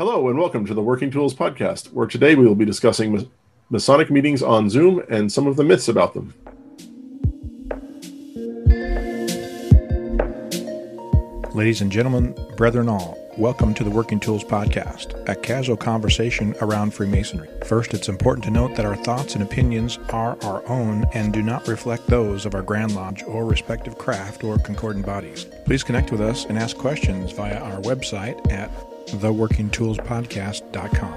Hello, and welcome to the Working Tools Podcast, where today we will be discussing Masonic meetings on Zoom and some of the myths about them. Ladies and gentlemen, brethren all, welcome to the Working Tools Podcast, a casual conversation around Freemasonry. First, it's important to note that our thoughts and opinions are our own and do not reflect those of our Grand Lodge or respective craft or concordant bodies. Please connect with us and ask questions via our website at theworkingtoolspodcast.com.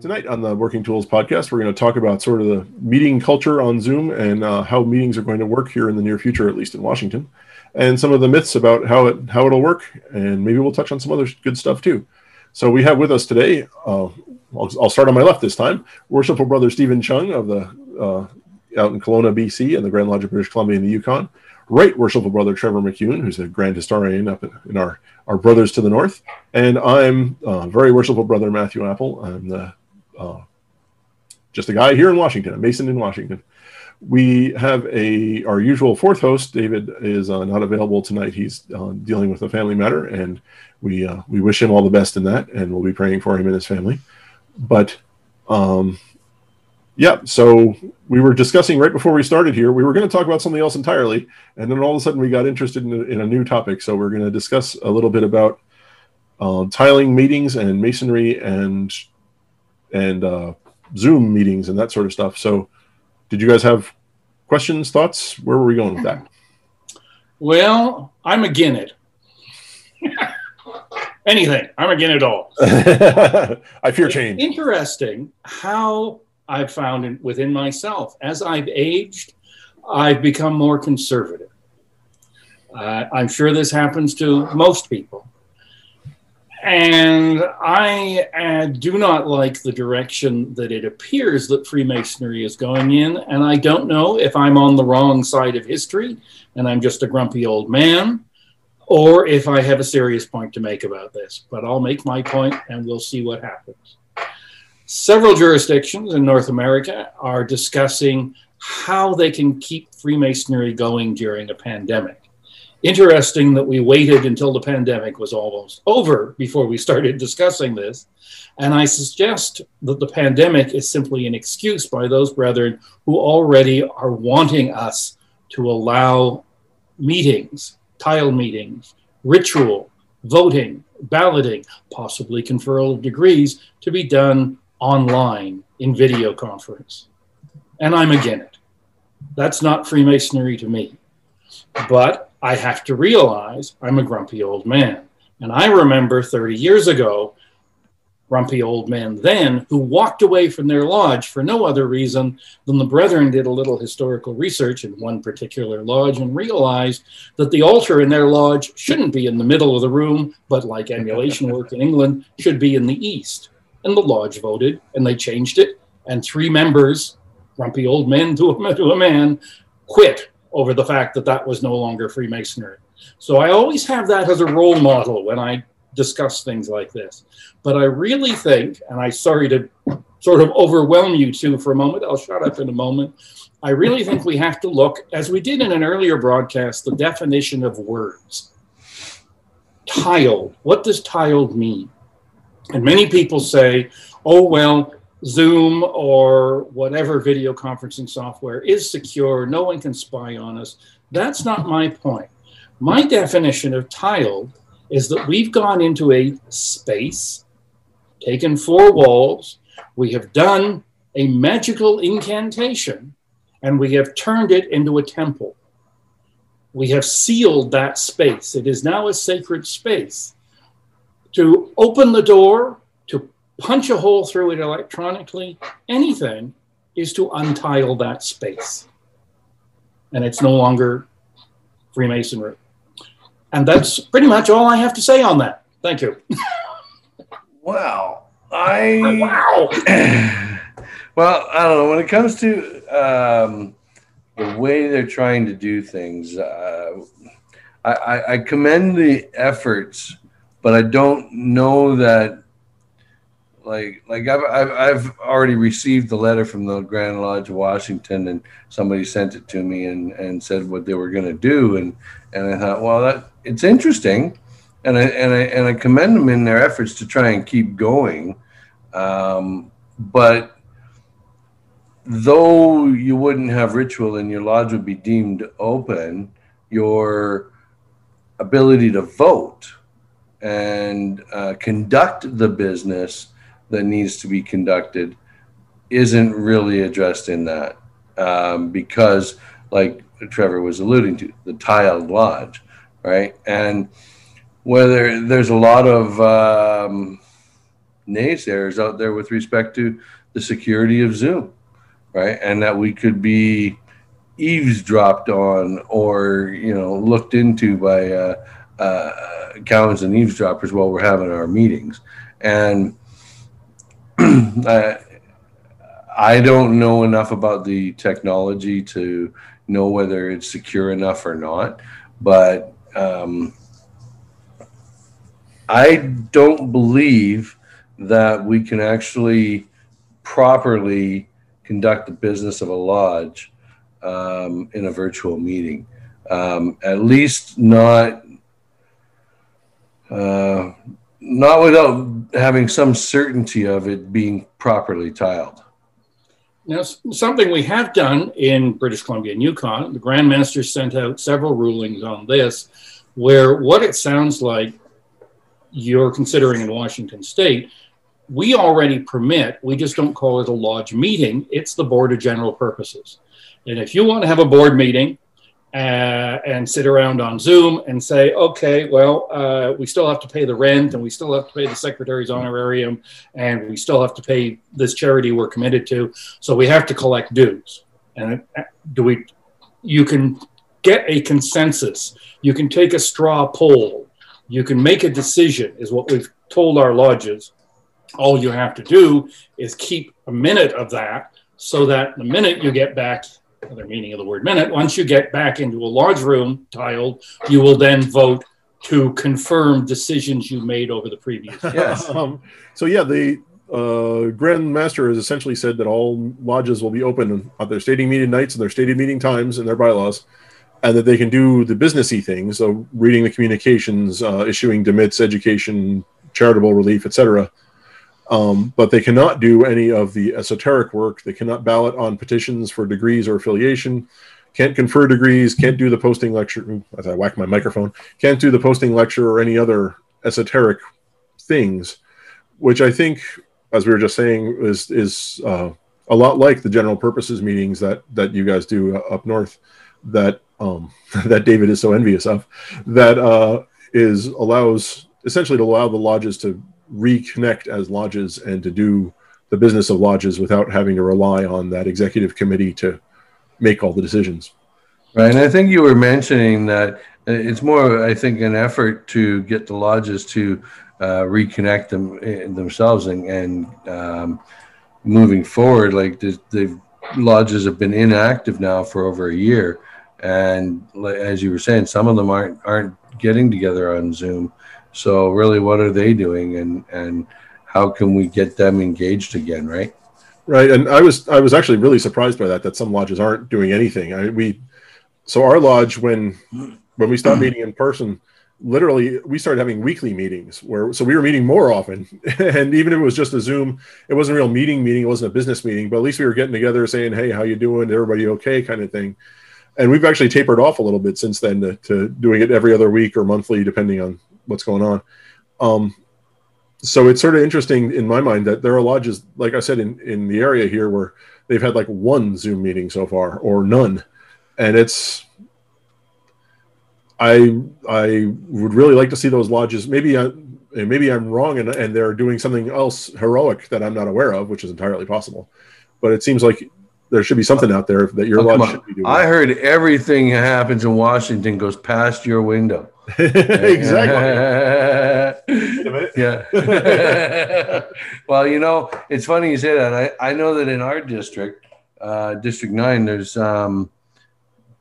Tonight on the Working Tools podcast, we're going to talk about sort of the meeting culture on Zoom and uh, how meetings are going to work here in the near future, at least in Washington, and some of the myths about how it how it'll work, and maybe we'll touch on some other good stuff too. So we have with us today. Uh, I'll, I'll, start on my left this time. Worshipful Brother Steven Chung of the uh, out in Kelowna, BC, and the Grand Lodge of British Columbia in the Yukon. Right Worshipful Brother Trevor McKeown, who's a Grand Historian up in, in our our brothers to the north, and I'm uh, very Worshipful Brother Matthew Appel. I'm the uh, just a guy here in Washington, a Mason in Washington. We have a our usual fourth host. David is uh, not available tonight. He's uh, dealing with a family matter, and we uh, we wish him all the best in that, and we'll be praying for him and his family. But um, yeah, so we were discussing right before we started here. We were going to talk about something else entirely, and then all of a sudden we got interested in a, in a new topic. So we're going to discuss a little bit about um, tiling meetings and masonry and and uh, Zoom meetings and that sort of stuff. So, did you guys have questions, thoughts? Where were we going with that? Well, I'm again it. Anything. I'm again it all. I fear change. Interesting how I've found it within myself. As I've aged, I've become more conservative. Uh, I'm sure this happens to most people. And I uh, do not like the direction that it appears that Freemasonry is going in. And I don't know if I'm on the wrong side of history and I'm just a grumpy old man, or if I have a serious point to make about this. But I'll make my point and we'll see what happens. Several jurisdictions in North America are discussing how they can keep Freemasonry going during a pandemic interesting that we waited until the pandemic was almost over before we started discussing this. And I suggest that the pandemic is simply an excuse by those brethren who already are wanting us to allow meetings, tile meetings, ritual, voting, balloting, possibly conferral of degrees to be done online in video conference. And I'm against it. That's not Freemasonry to me. But I have to realize I'm a grumpy old man. And I remember 30 years ago, grumpy old men then who walked away from their lodge for no other reason than the brethren did a little historical research in one particular lodge and realized that the altar in their lodge shouldn't be in the middle of the room, but like emulation work in England, should be in the east. And the lodge voted and they changed it. And three members, grumpy old men to a, to a man, quit over the fact that that was no longer Freemasonry. So I always have that as a role model when I discuss things like this. But I really think, and I'm sorry to sort of overwhelm you two for a moment, I'll shut up in a moment. I really think we have to look, as we did in an earlier broadcast, the definition of words. Tiled. What does tiled mean? And many people say, oh, well, Zoom or whatever video conferencing software is secure. No one can spy on us. That's not my point. My definition of tiled is that we've gone into a space, taken four walls, we have done a magical incantation, and we have turned it into a temple. We have sealed that space. It is now a sacred space. To open the door, to punch a hole through it electronically, anything is to untile that space. And it's no longer Freemasonry. And that's pretty much all I have to say on that. Thank you. Wow. I. Wow. well, I don't know. When it comes to um, the way they're trying to do things, uh, I, I commend the efforts, but I don't know that like like I've, I've I've already received the letter from the Grand Lodge of Washington, and somebody sent it to me and and said what they were going to do, and and I thought, well, that it's interesting, and I and I and I commend them in their efforts to try and keep going, um, but though you wouldn't have ritual and your lodge would be deemed open, your ability to vote and uh, conduct the business that needs to be conducted isn't really addressed in that um, because, like Trevor was alluding to, the tiled lodge, right? And whether there's a lot of um, naysayers out there with respect to the security of Zoom, right? And that we could be eavesdropped on or you know looked into by uh, uh, accountants and eavesdroppers while we're having our meetings, and I, I don't know enough about the technology to know whether it's secure enough or not, but um, I don't believe that we can actually properly conduct the business of a lodge um, in a virtual meeting. Um, at least not uh, not without having some certainty of it being properly tiled. Now, something we have done in British Columbia and Yukon, the Grand Master sent out several rulings on this, where what it sounds like you're considering in Washington State, we already permit, we just don't call it a lodge meeting, it's the Board of General Purposes. And if you want to have a board meeting uh, and sit around on Zoom and say, okay, well, uh, we still have to pay the rent and we still have to pay the secretary's honorarium and we still have to pay this charity we're committed to. So we have to collect dues. And uh, do we, you can get a consensus, you can take a straw poll, you can make a decision, is what we've told our lodges. All you have to do is keep a minute of that so that the minute you get back the meaning of the word minute. Once you get back into a large room tiled, you will then vote to confirm decisions you made over the previous. yes. Um, so yeah, the uh, Grand Master has essentially said that all lodges will be open on their stating meeting nights and their stated meeting times and their bylaws, and that they can do the businessy things, so reading the communications, uh, issuing demits, education, charitable relief, etc um, but they cannot do any of the esoteric work. They cannot ballot on petitions for degrees or affiliation. Can't confer degrees. Can't do the posting lecture. As I whack my microphone, can't do the posting lecture or any other esoteric things, which I think, as we were just saying, is is uh, a lot like the general purposes meetings that that you guys do up north. That um, that David is so envious of. That uh, is allows essentially to allow the lodges to reconnect as lodges and to do the business of lodges without having to rely on that executive committee to make all the decisions. Right. And I think you were mentioning that it's more, I think, an effort to get the lodges to uh, reconnect them eh, themselves and, and um, moving forward. Like the, the lodges have been inactive now for over a year. And as you were saying, some of them aren't aren't getting together on Zoom. So really, what are they doing, and and how can we get them engaged again? Right. Right, and I was I was actually really surprised by that that some lodges aren't doing anything. I we so our lodge when when we stopped meeting in person, literally we started having weekly meetings where so we were meeting more often and even if it was just a zoom it wasn't a real meeting meeting it wasn't a business meeting but at least we were getting together saying hey how you doing everybody okay kind of thing and we've actually tapered off a little bit since then to, to doing it every other week or monthly depending on what's going on. Um, so it's sort of interesting in my mind that there are lodges, like I said, in, in the area here where they've had like one Zoom meeting so far or none. And it's, I, I would really like to see those lodges. Maybe I, maybe I'm wrong and, and they're doing something else heroic that I'm not aware of, which is entirely possible. But it seems like there should be something out there that your oh, lodge should be doing. I heard everything that happens in Washington goes past your window. exactly. yeah. well, you know, it's funny you say that. I, I know that in our district, uh, District 9, there's um,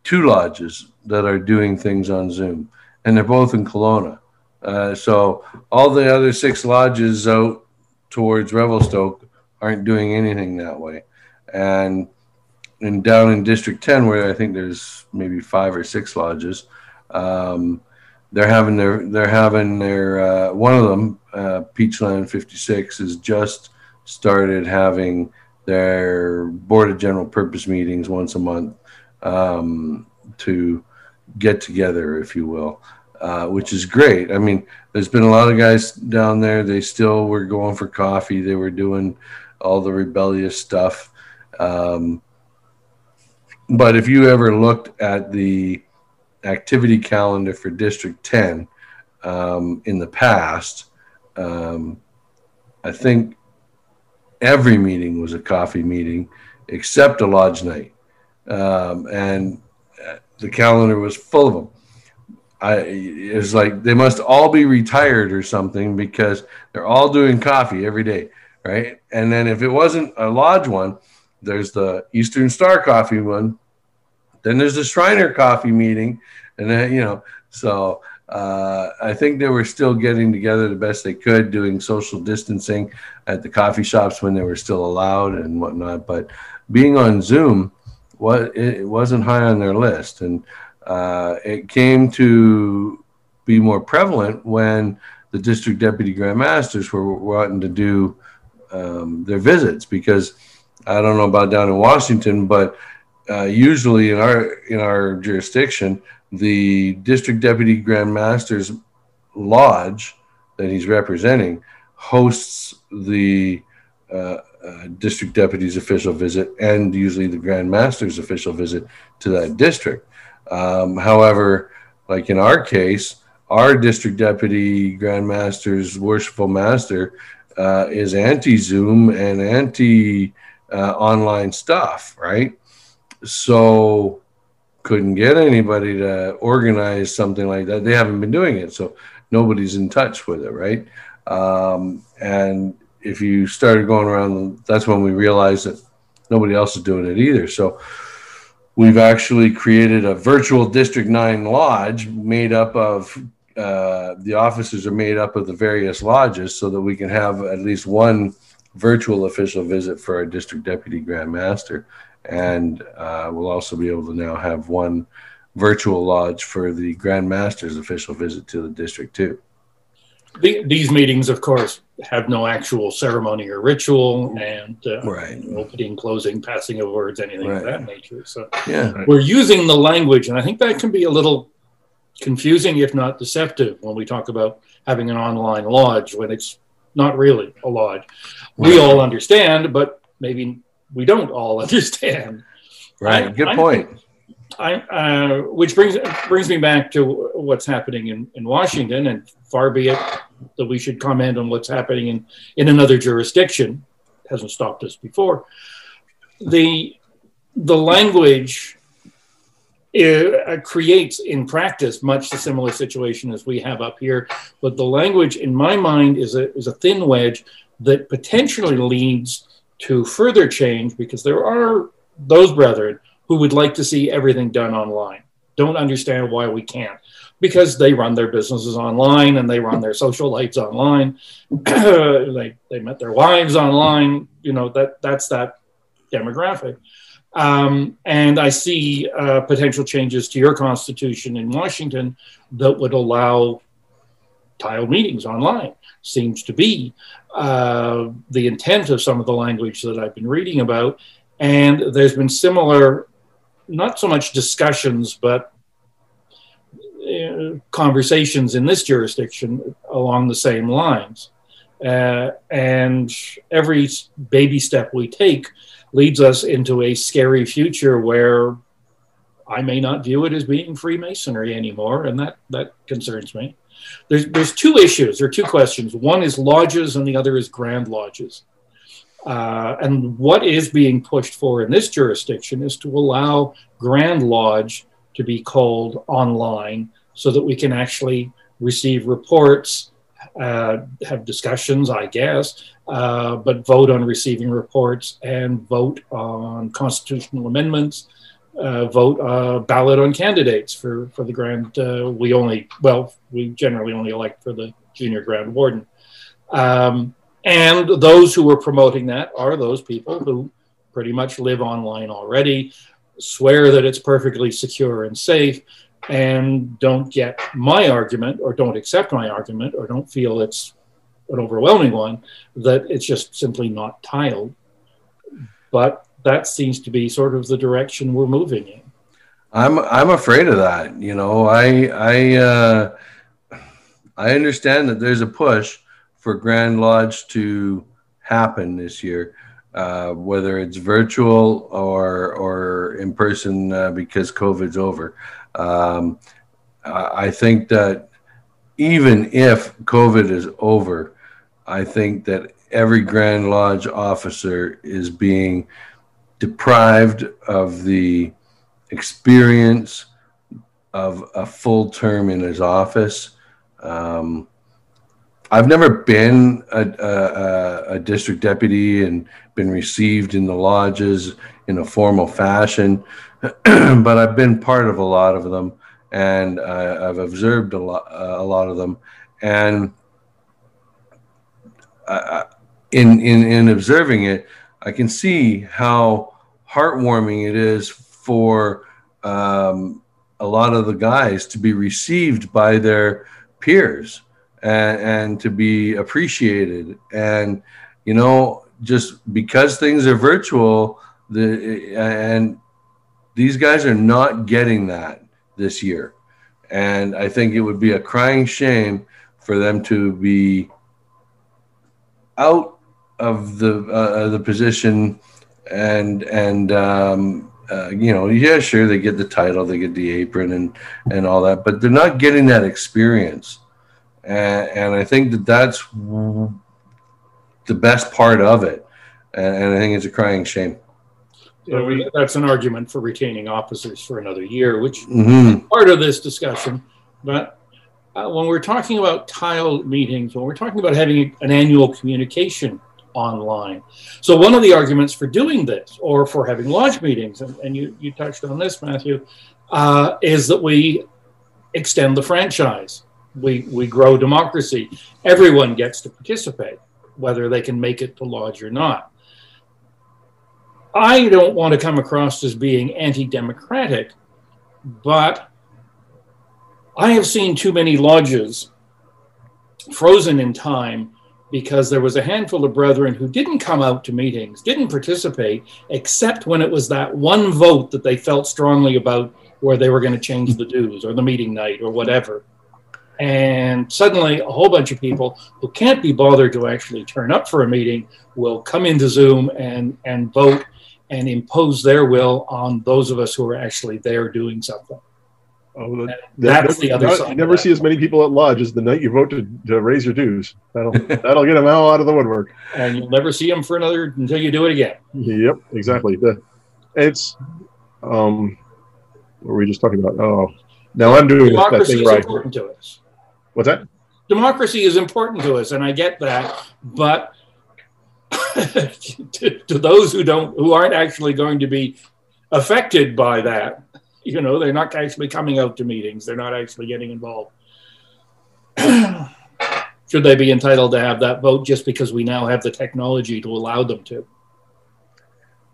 two lodges that are doing things on Zoom, and they're both in Kelowna. Uh, so all the other six lodges out towards Revelstoke aren't doing anything that way. And and down in District 10, where I think there's maybe five or six lodges, um, they're having their they're having their uh, one of them, uh, Peachland 56, has just started having their board of general purpose meetings once a month um, to get together, if you will, uh, which is great. I mean, there's been a lot of guys down there. They still were going for coffee. They were doing all the rebellious stuff. Um, but if you ever looked at the activity calendar for District 10 um, in the past, um, I think every meeting was a coffee meeting except a lodge night. Um, and uh, the calendar was full of them. I, it was like they must all be retired or something because they're all doing coffee every day, right? And then if it wasn't a lodge one, there's the Eastern Star coffee one. Then there's the Shriner coffee meeting, and then you know, so uh, I think they were still getting together the best they could, doing social distancing at the coffee shops when they were still allowed and whatnot. But being on Zoom, what it wasn't high on their list, and uh, it came to be more prevalent when the district deputy grand masters were wanting to do um, their visits because I don't know about down in Washington, but uh, usually in our in our jurisdiction, the district deputy grand master's lodge that he's representing hosts the uh, uh, district deputy's official visit and usually the grand master's official visit to that district. Um, however, like in our case, our district deputy grand master's worshipful master uh, is anti Zoom and anti uh, online stuff, right? So couldn't get anybody to organize something like that. They haven't been doing it, so nobody's in touch with it, right? Um, and if you started going around, that's when we realized that nobody else is doing it either. So we've actually created a virtual District 9 lodge made up of uh, the offices are made up of the various lodges so that we can have at least one virtual official visit for our district deputy grand master and uh, we'll also be able to now have one virtual lodge for the Grand Master's official visit to the district too. The, these meetings, of course, have no actual ceremony or ritual, and uh, right. opening, closing, passing of words, anything right. of that nature. So yeah, we're using the language, and I think that can be a little confusing, if not deceptive, when we talk about having an online lodge when it's not really a lodge. We all understand, but maybe we don't all understand. Right. I, Good I, point. I, uh, which brings brings me back to what's happening in, in Washington, and far be it that we should comment on what's happening in, in another jurisdiction. It hasn't stopped us before. The the language uh, creates in practice much the similar situation as we have up here, but the language, in my mind, is a is a thin wedge that potentially leads to further change because there are those brethren who would like to see everything done online, don't understand why we can't because they run their businesses online and they run their social lives online. they, they met their wives online. You know, that that's that demographic. Um, and I see uh, potential changes to your constitution in Washington that would allow tiled meetings online. Seems to be uh, the intent of some of the language that I've been reading about. And there's been similar, not so much discussions, but uh, conversations in this jurisdiction along the same lines. Uh, and every baby step we take leads us into a scary future where I may not view it as being Freemasonry anymore, and that, that concerns me. There's, there's two issues or two questions. One is lodges, and the other is grand lodges. Uh, and what is being pushed for in this jurisdiction is to allow Grand Lodge to be called online so that we can actually receive reports, uh, have discussions, I guess, uh, but vote on receiving reports and vote on constitutional amendments uh, vote uh, ballot on candidates for for the grand. Uh, we only well, we generally only elect for the junior grand warden. Um, And those who are promoting that are those people who pretty much live online already, swear that it's perfectly secure and safe, and don't get my argument or don't accept my argument or don't feel it's an overwhelming one, that it's just simply not tiled. But that seems to be sort of the direction we're moving in. I'm I'm afraid of that. You know, I I uh, I understand that there's a push for Grand Lodge to happen this year, uh, whether it's virtual or or in person uh, because COVID's over. Um, I think that even if COVID is over, I think that every Grand Lodge officer is being deprived of the experience of a full term in his office. Um, I've never been a, a, a, district deputy and been received in the lodges in a formal fashion, but I've been part of a lot of them, and uh, I've observed a lot, uh, a lot of them, and in in in observing it, I can see how heartwarming it is for um, a lot of the guys to be received by their peers and, and to be appreciated. And, you know, just because things are virtual, the and these guys are not getting that this year. And I think it would be a crying shame for them to be out of the uh, the position and and um, uh, you know yeah sure they get the title they get the apron and and all that but they're not getting that experience and, and I think that that's the best part of it, and, and I think it's a crying shame. So we, that's an argument for retaining officers for another year, which mm-hmm. is part of this discussion. But uh, when we're talking about tile meetings, when we're talking about having an annual communication online, so one of the arguments for doing this or for having lodge meetings, and, and you, you touched on this, Matthew, uh, is that we extend the franchise we, we grow democracy. Everyone gets to participate, whether they can make it to lodge or not. I don't want to come across as being anti democratic, but I have seen too many lodges frozen in time because there was a handful of brethren who didn't come out to meetings, didn't participate, except when it was that one vote that they felt strongly about where they were going to change the dues or the meeting night or whatever. And suddenly, a whole bunch of people who can't be bothered to actually turn up for a meeting will come into Zoom and, and vote and impose their will on those of us who are actually there doing something. Oh, that, that's the other not, side. You never see as many people at lodge as the night you vote to, to raise your dues. That'll that'll get them all out of the woodwork. And you'll never see them for another until you do it again. Yep, exactly. The, it's um, what were we just talking about? Oh, now I'm doing that thing right. Important to us. What's that? Democracy is important to us, and I get that, but to, to, those who don't, who aren't actually going to be affected by that, you know, they're not actually coming out to meetings, they're not actually getting involved. Should they be entitled to have that vote just because we now have the technology to allow them to?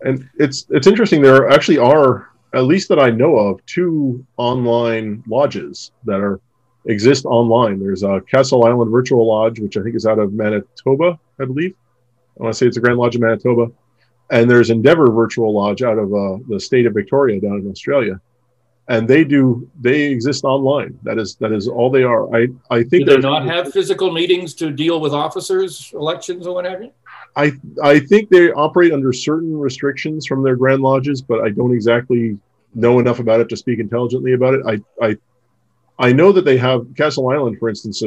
And it's it's interesting. There actually are, at least that I know of, two online lodges that are exist online. There's a Castle Island Virtual Lodge, which I think is out of Manitoba, I believe. I want to say it's a Grand Lodge of Manitoba. And there's Endeavour Virtual Lodge out of uh, the state of Victoria down in Australia. And they do they exist online. That is that is all they are. I I think do they not have physical meetings to deal with officers, elections, or what have you. I I think they operate under certain restrictions from their grand lodges, but I don't exactly know enough about it to speak intelligently about it. I I I know that they have Castle Island, for instance.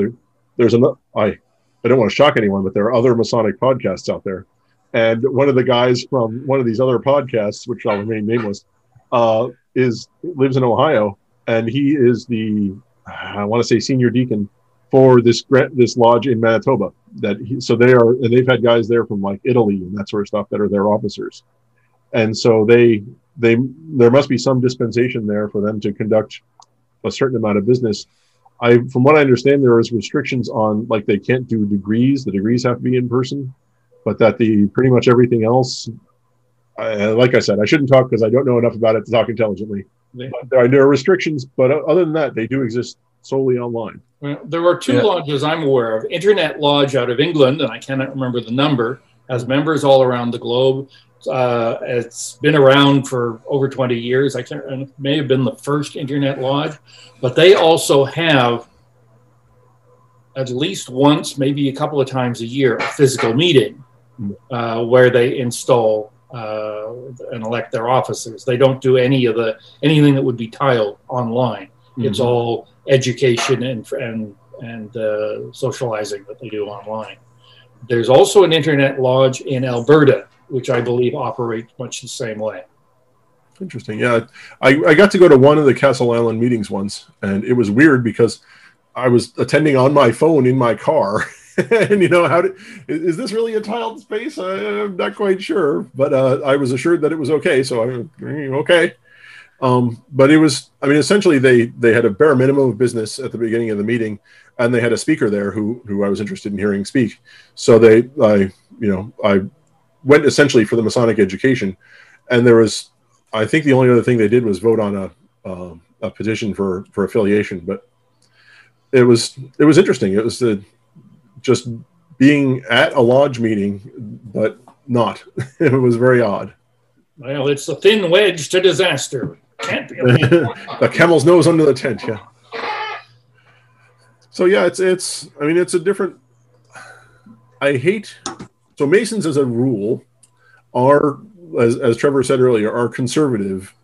There's an I I don't want to shock anyone, but there are other Masonic podcasts out there, and one of the guys from one of these other podcasts, which I'll remain nameless, uh, is lives in Ohio, and he is the I want to say senior deacon for this this lodge in Manitoba. That he, so they are, and they've had guys there from like Italy and that sort of stuff that are their officers, and so they they there must be some dispensation there for them to conduct a certain amount of business I, from what I understand, there is restrictions on like they can't do degrees. The degrees have to be in person, but that the pretty much everything else. I, like I said, I shouldn't talk because I don't know enough about it to talk intelligently. But there, are, there are restrictions, but other than that, they do exist solely online. Well, there are two yeah. lodges I'm aware of. Internet Lodge out of England, and I cannot remember the number, has members all around the globe. Uh, it's been around for over 20 years. I can't, it may have been the first internet lodge, but they also have at least once, maybe a couple of times a year, a physical meeting uh, where they install uh, and elect their officers. They don't do any of the anything that would be tiled online. Mm-hmm. It's all education and and and uh, socializing that they do online. There's also an internet lodge in Alberta which I believe operates much the same way. Interesting. Yeah, I, I got to go to one of the Castle Island meetings once, and it was weird because I was attending on my phone in my car. and you know how to, is this really a tiled space i'm not quite sure but uh, i was assured that it was okay so i'm okay um, but it was i mean essentially they they had a bare minimum of business at the beginning of the meeting and they had a speaker there who who i was interested in hearing speak so they i you know i went essentially for the Masonic education, and there was, I think, the only other thing they did was vote on a a petition for for affiliation. But it was it was interesting. It was the just being at a lodge meeting, but not. it was very odd. Well, it's a thin wedge to disaster. Can't be. the camel's nose under the tent. Yeah. So yeah, it's it's. I mean, it's a different. I hate so Masons, as a rule, are, as, as Trevor said earlier, are conservative.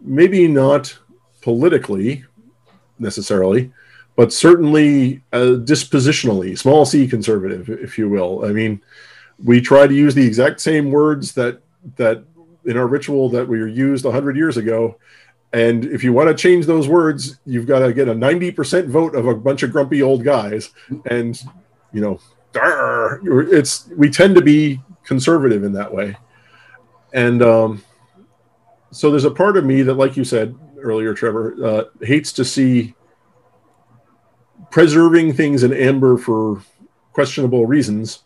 Maybe not politically necessarily, but certainly uh, dispositionally, small c conservative, if you will. I mean, we try to use the exact same words that that in our ritual that we were used 100 years ago and if you want to change those words you've got to get a 90% vote of a bunch of grumpy old guys and you know it's we tend to be conservative in that way, and um, so there's a part of me that, like you said earlier, Trevor, uh, hates to see preserving things in amber for questionable reasons.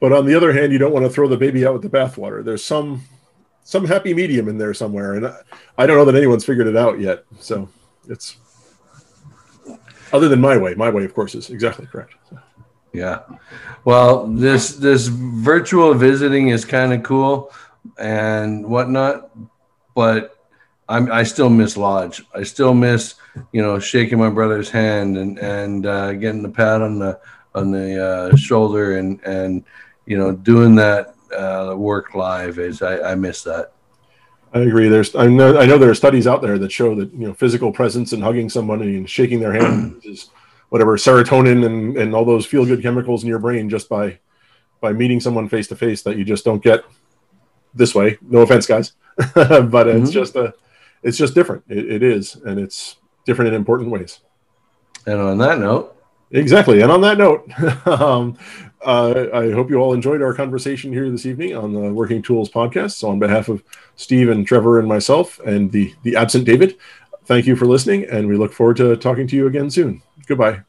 But on the other hand, you don't want to throw the baby out with the bathwater. There's some some happy medium in there somewhere, and I, I don't know that anyone's figured it out yet. So it's other than my way. My way, of course, is exactly correct. Yeah. Well, this this virtual visiting is kind of cool and whatnot, but I'm I still miss lodge. I still miss you know shaking my brother's hand and and uh, getting the pat on the on the uh, shoulder and and you know doing that uh, work live is I, I miss that. I agree. There's I know I know there are studies out there that show that you know physical presence and hugging somebody and shaking their hand is whatever serotonin and, and all those feel good chemicals in your brain just by by meeting someone face to face that you just don't get this way. No offense, guys, but mm-hmm. it's just a it's just different. It, it is, and it's different in important ways. And on that note, exactly. And on that note, um, uh, I hope you all enjoyed our conversation here this evening on the Working Tools podcast. So, on behalf of Steve and Trevor and myself and the the absent David, thank you for listening, and we look forward to talking to you again soon. Goodbye.